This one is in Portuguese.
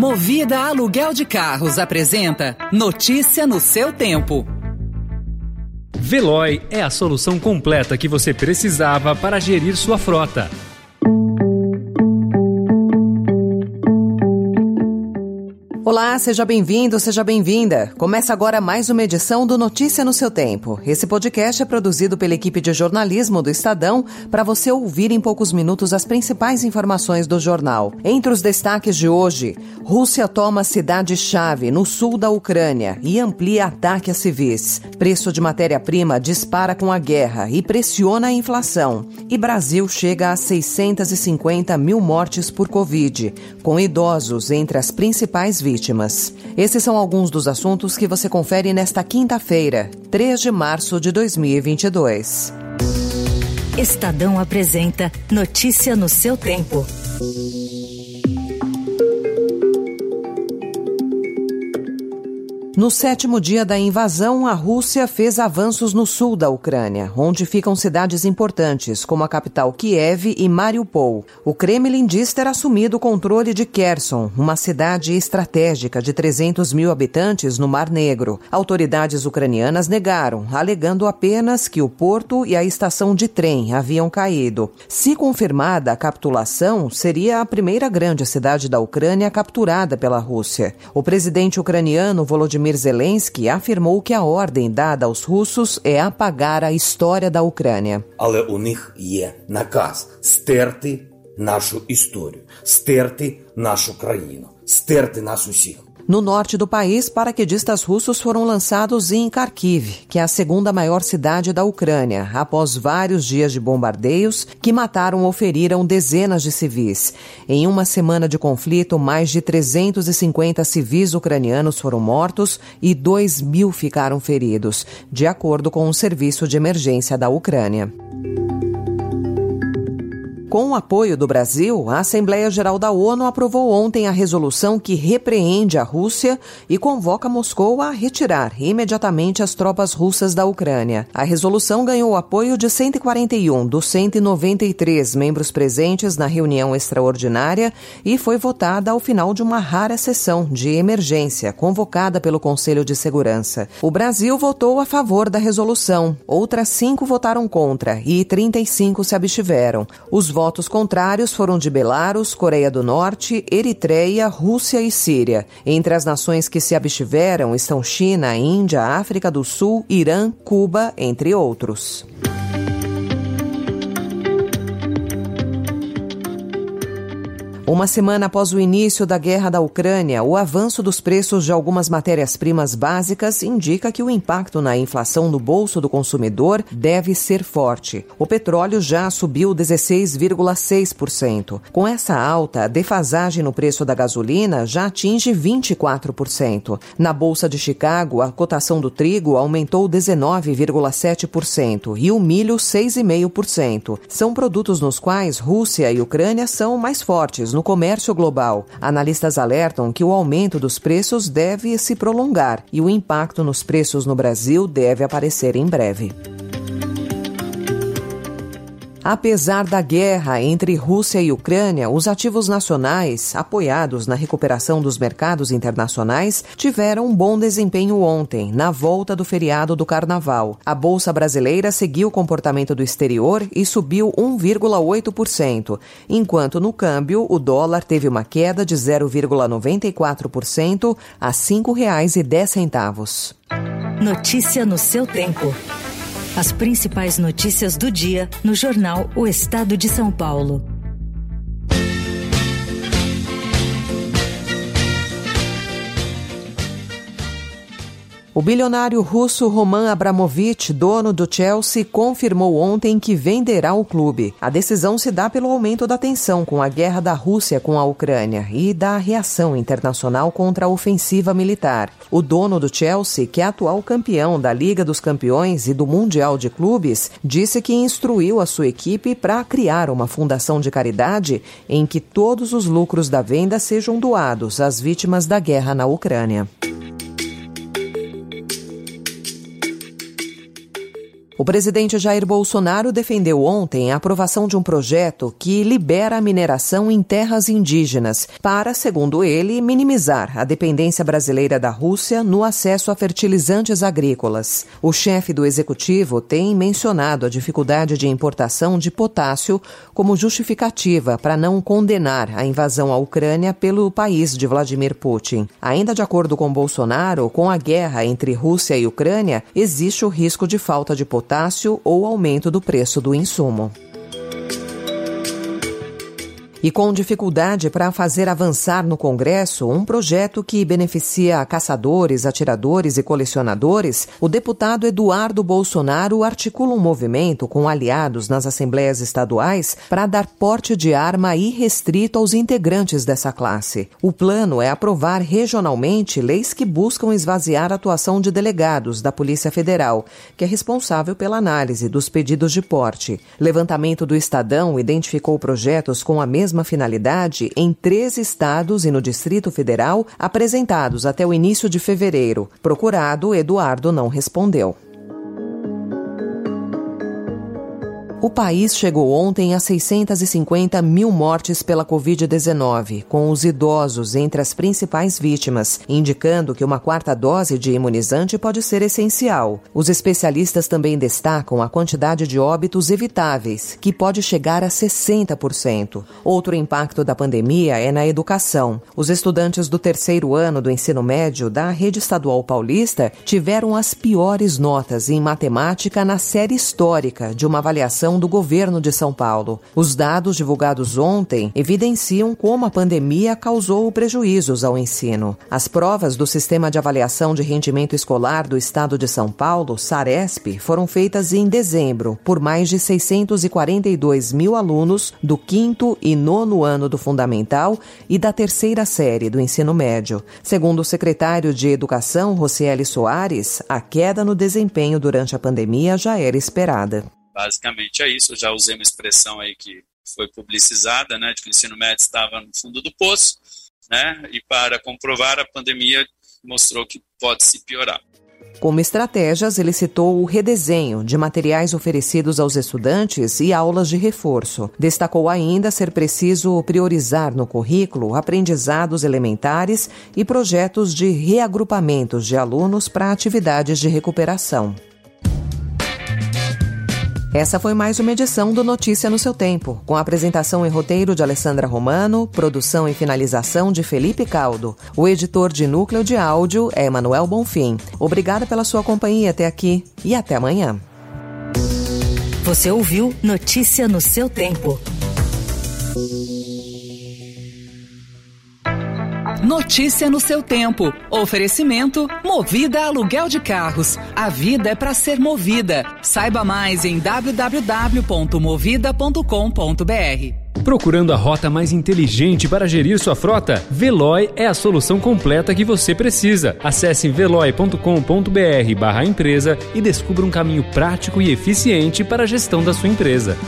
Movida Aluguel de Carros apresenta Notícia no seu tempo. Veloy é a solução completa que você precisava para gerir sua frota. Olá, seja bem-vindo, seja bem-vinda. Começa agora mais uma edição do Notícia no seu Tempo. Esse podcast é produzido pela equipe de jornalismo do Estadão para você ouvir em poucos minutos as principais informações do jornal. Entre os destaques de hoje, Rússia toma cidade-chave no sul da Ucrânia e amplia ataque a civis. Preço de matéria-prima dispara com a guerra e pressiona a inflação. E Brasil chega a 650 mil mortes por Covid, com idosos entre as principais vítimas vítimas. Esses são alguns dos assuntos que você confere nesta quinta-feira, 3 de março de 2022. Estadão apresenta Notícia no seu tempo. No sétimo dia da invasão, a Rússia fez avanços no sul da Ucrânia, onde ficam cidades importantes, como a capital Kiev e Mariupol. O Kremlin diz ter assumido o controle de Kherson, uma cidade estratégica de 300 mil habitantes no Mar Negro. Autoridades ucranianas negaram, alegando apenas que o porto e a estação de trem haviam caído. Se confirmada a capitulação, seria a primeira grande cidade da Ucrânia capturada pela Rússia. O presidente ucraniano Volodymyr Volodymyr Zelensky afirmou que a ordem dada aos russos é apagar a história da Ucrânia. Але у них є наказ стерти нашу історію, стерти нашу країну, стерти нас усіх. No norte do país, paraquedistas russos foram lançados em Kharkiv, que é a segunda maior cidade da Ucrânia, após vários dias de bombardeios que mataram ou feriram dezenas de civis. Em uma semana de conflito, mais de 350 civis ucranianos foram mortos e 2 mil ficaram feridos, de acordo com o Serviço de Emergência da Ucrânia. Com o apoio do Brasil, a Assembleia Geral da ONU aprovou ontem a resolução que repreende a Rússia e convoca Moscou a retirar imediatamente as tropas russas da Ucrânia. A resolução ganhou o apoio de 141 dos 193 membros presentes na reunião extraordinária e foi votada ao final de uma rara sessão de emergência convocada pelo Conselho de Segurança. O Brasil votou a favor da resolução, outras cinco votaram contra e 35 se abstiveram. Os votos contrários foram de Belarus, Coreia do Norte, Eritreia, Rússia e Síria. Entre as nações que se abstiveram estão China, Índia, África do Sul, Irã, Cuba, entre outros. Uma semana após o início da guerra da Ucrânia, o avanço dos preços de algumas matérias-primas básicas indica que o impacto na inflação no bolso do consumidor deve ser forte. O petróleo já subiu 16,6%. Com essa alta, a defasagem no preço da gasolina já atinge 24%. Na Bolsa de Chicago, a cotação do trigo aumentou 19,7% e o milho 6,5%. São produtos nos quais Rússia e Ucrânia são mais fortes no comércio global. Analistas alertam que o aumento dos preços deve se prolongar e o impacto nos preços no Brasil deve aparecer em breve. Apesar da guerra entre Rússia e Ucrânia, os ativos nacionais, apoiados na recuperação dos mercados internacionais, tiveram um bom desempenho ontem, na volta do feriado do Carnaval. A Bolsa Brasileira seguiu o comportamento do exterior e subiu 1,8%, enquanto no câmbio o dólar teve uma queda de 0,94% a R$ 5,10. Notícia no seu tempo. As principais notícias do dia no jornal O Estado de São Paulo. O bilionário russo Roman Abramovich, dono do Chelsea, confirmou ontem que venderá o clube. A decisão se dá pelo aumento da tensão com a guerra da Rússia com a Ucrânia e da reação internacional contra a ofensiva militar. O dono do Chelsea, que é atual campeão da Liga dos Campeões e do Mundial de Clubes, disse que instruiu a sua equipe para criar uma fundação de caridade em que todos os lucros da venda sejam doados às vítimas da guerra na Ucrânia. O presidente Jair Bolsonaro defendeu ontem a aprovação de um projeto que libera a mineração em terras indígenas para, segundo ele, minimizar a dependência brasileira da Rússia no acesso a fertilizantes agrícolas. O chefe do executivo tem mencionado a dificuldade de importação de potássio como justificativa para não condenar a invasão à Ucrânia pelo país de Vladimir Putin. Ainda de acordo com Bolsonaro, com a guerra entre Rússia e Ucrânia, existe o risco de falta de potássio ou aumento do preço do insumo. E com dificuldade para fazer avançar no Congresso um projeto que beneficia caçadores, atiradores e colecionadores, o deputado Eduardo Bolsonaro articula um movimento com aliados nas assembleias estaduais para dar porte de arma irrestrito aos integrantes dessa classe. O plano é aprovar regionalmente leis que buscam esvaziar a atuação de delegados da Polícia Federal, que é responsável pela análise dos pedidos de porte. Levantamento do Estadão identificou projetos com a mesma mesma finalidade em três estados e no Distrito Federal, apresentados até o início de fevereiro. Procurado, Eduardo não respondeu. O país chegou ontem a 650 mil mortes pela Covid-19, com os idosos entre as principais vítimas, indicando que uma quarta dose de imunizante pode ser essencial. Os especialistas também destacam a quantidade de óbitos evitáveis, que pode chegar a 60%. Outro impacto da pandemia é na educação. Os estudantes do terceiro ano do ensino médio da rede estadual paulista tiveram as piores notas em matemática na série histórica de uma avaliação do governo de São Paulo. Os dados divulgados ontem evidenciam como a pandemia causou prejuízos ao ensino. As provas do Sistema de Avaliação de Rendimento Escolar do Estado de São Paulo, SARESP, foram feitas em dezembro por mais de 642 mil alunos do quinto e nono ano do Fundamental e da terceira série do ensino médio. Segundo o secretário de Educação, Rocieli Soares, a queda no desempenho durante a pandemia já era esperada. Basicamente é isso. Eu já usei uma expressão aí que foi publicizada, né, de que o ensino médio estava no fundo do poço, né, e para comprovar a pandemia mostrou que pode se piorar. Como estratégias, ele citou o redesenho de materiais oferecidos aos estudantes e aulas de reforço. Destacou ainda ser preciso priorizar no currículo aprendizados elementares e projetos de reagrupamentos de alunos para atividades de recuperação. Essa foi mais uma edição do Notícia no seu tempo, com apresentação e roteiro de Alessandra Romano, produção e finalização de Felipe Caldo. O editor de núcleo de áudio é Emanuel Bonfim. Obrigada pela sua companhia até aqui e até amanhã. Você ouviu Notícia no seu tempo. Notícia no seu tempo. Oferecimento Movida Aluguel de Carros. A vida é para ser movida. Saiba mais em www.movida.com.br. Procurando a rota mais inteligente para gerir sua frota? Veloy é a solução completa que você precisa. Acesse veloy.com.br/empresa e descubra um caminho prático e eficiente para a gestão da sua empresa.